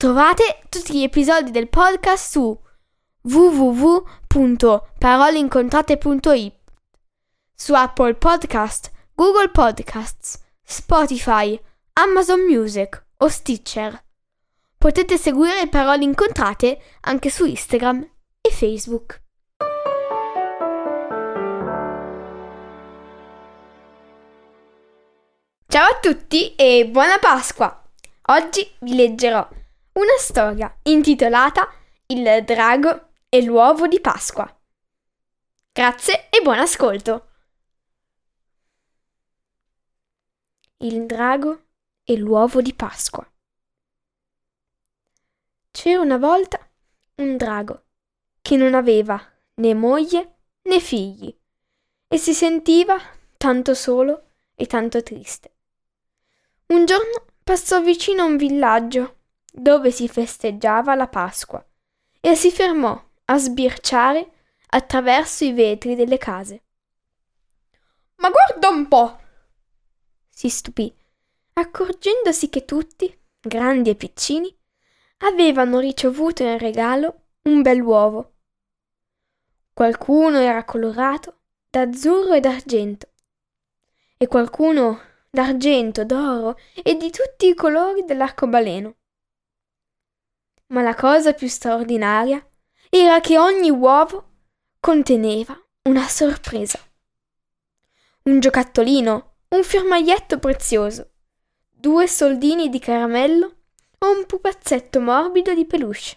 Trovate tutti gli episodi del podcast su www.paroleincontrate.it su Apple Podcast, Google Podcasts, Spotify, Amazon Music o Stitcher. Potete seguire Parole Incontrate anche su Instagram e Facebook. Ciao a tutti e buona Pasqua! Oggi vi leggerò una storia intitolata Il drago e l'uovo di Pasqua. Grazie e buon ascolto! Il drago e l'uovo di Pasqua. C'era una volta un drago che non aveva né moglie né figli e si sentiva tanto solo e tanto triste. Un giorno passò vicino a un villaggio dove si festeggiava la Pasqua e si fermò a sbirciare attraverso i vetri delle case. Ma guarda un po'! si stupì, accorgendosi che tutti, grandi e piccini, avevano ricevuto in regalo un bell'uovo. Qualcuno era colorato d'azzurro e d'argento, e qualcuno d'argento, d'oro e di tutti i colori dell'arcobaleno. Ma la cosa più straordinaria era che ogni uovo conteneva una sorpresa. Un giocattolino, un firmaietto prezioso, due soldini di caramello o un pupazzetto morbido di peluche.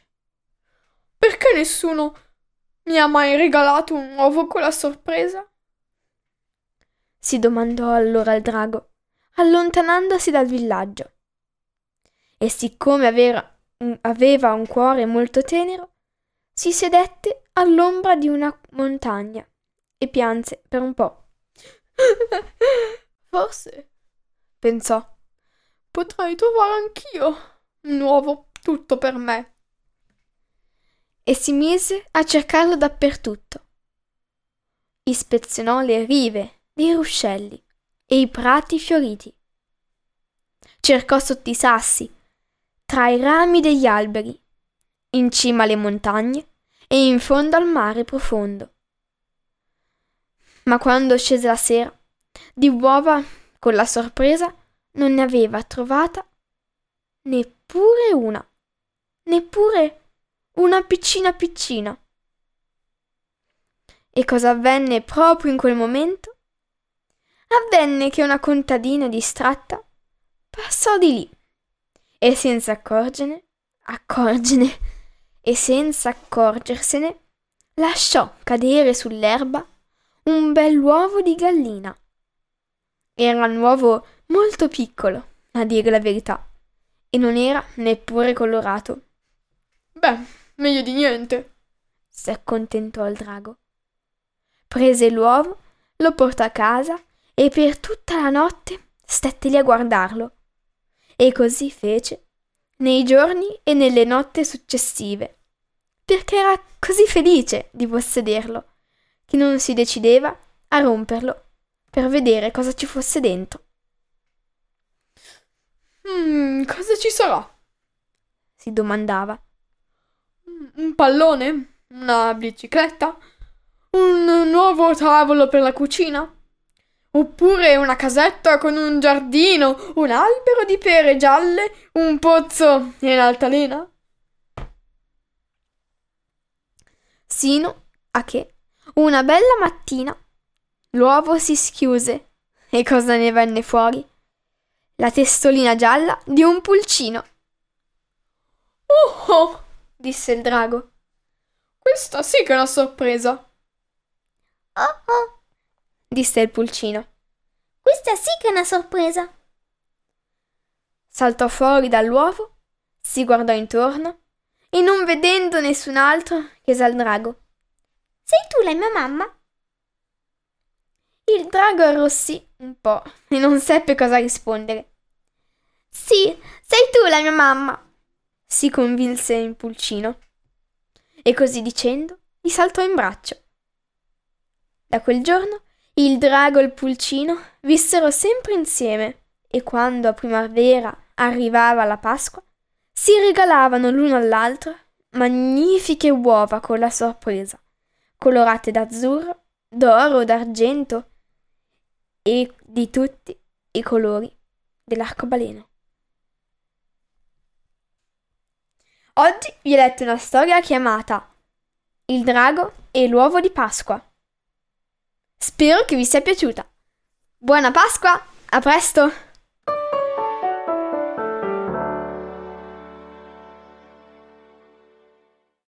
Perché nessuno mi ha mai regalato un uovo con la sorpresa? si domandò allora il drago, allontanandosi dal villaggio. E siccome aveva aveva un cuore molto tenero, si sedette all'ombra di una montagna e pianse per un po'. Forse, pensò, potrei trovare anch'io un uovo tutto per me. E si mise a cercarlo dappertutto. Ispezionò le rive dei ruscelli e i prati fioriti. Cercò sotto i sassi, tra i rami degli alberi, in cima alle montagne e in fondo al mare profondo. Ma quando scese la sera, di uova con la sorpresa non ne aveva trovata neppure una, neppure una piccina piccina. E cosa avvenne proprio in quel momento? Avvenne che una contadina distratta passò di lì e senza accorgene, accorgene e senza accorgersene, lasciò cadere sull'erba un bell'uovo di gallina. Era un uovo molto piccolo, a dire la verità, e non era neppure colorato. Beh, meglio di niente, si accontentò il drago. Prese l'uovo, lo portò a casa e per tutta la notte stette lì a guardarlo. E così fece nei giorni e nelle notti successive, perché era così felice di possederlo, che non si decideva a romperlo per vedere cosa ci fosse dentro. Mm, cosa ci sarà? si domandava. Un pallone? Una bicicletta? Un nuovo tavolo per la cucina? Oppure una casetta con un giardino, un albero di pere gialle, un pozzo in altalena? Sino a che una bella mattina l'uovo si schiuse e cosa ne venne fuori? La testolina gialla di un pulcino. Oh, oh disse il drago. Questa sì che è una sorpresa. Oh oh, disse il pulcino. Questa sì che è una sorpresa. Saltò fuori dall'uovo, si guardò intorno e non vedendo nessun altro, chiese al drago. Sei tu la mia mamma? Il drago arrossì un po' e non seppe cosa rispondere. Sì, sei tu la mia mamma. Si convinse in pulcino e così dicendo gli saltò in braccio. Da quel giorno il drago e il pulcino vissero sempre insieme e quando a primavera arrivava la Pasqua si regalavano l'uno all'altro magnifiche uova con la sorpresa, colorate d'azzurro, d'oro, d'argento e di tutti i colori dell'arcobaleno. Oggi vi ho letto una storia chiamata Il drago e l'uovo di Pasqua. Spero che vi sia piaciuta. Buona Pasqua, a presto!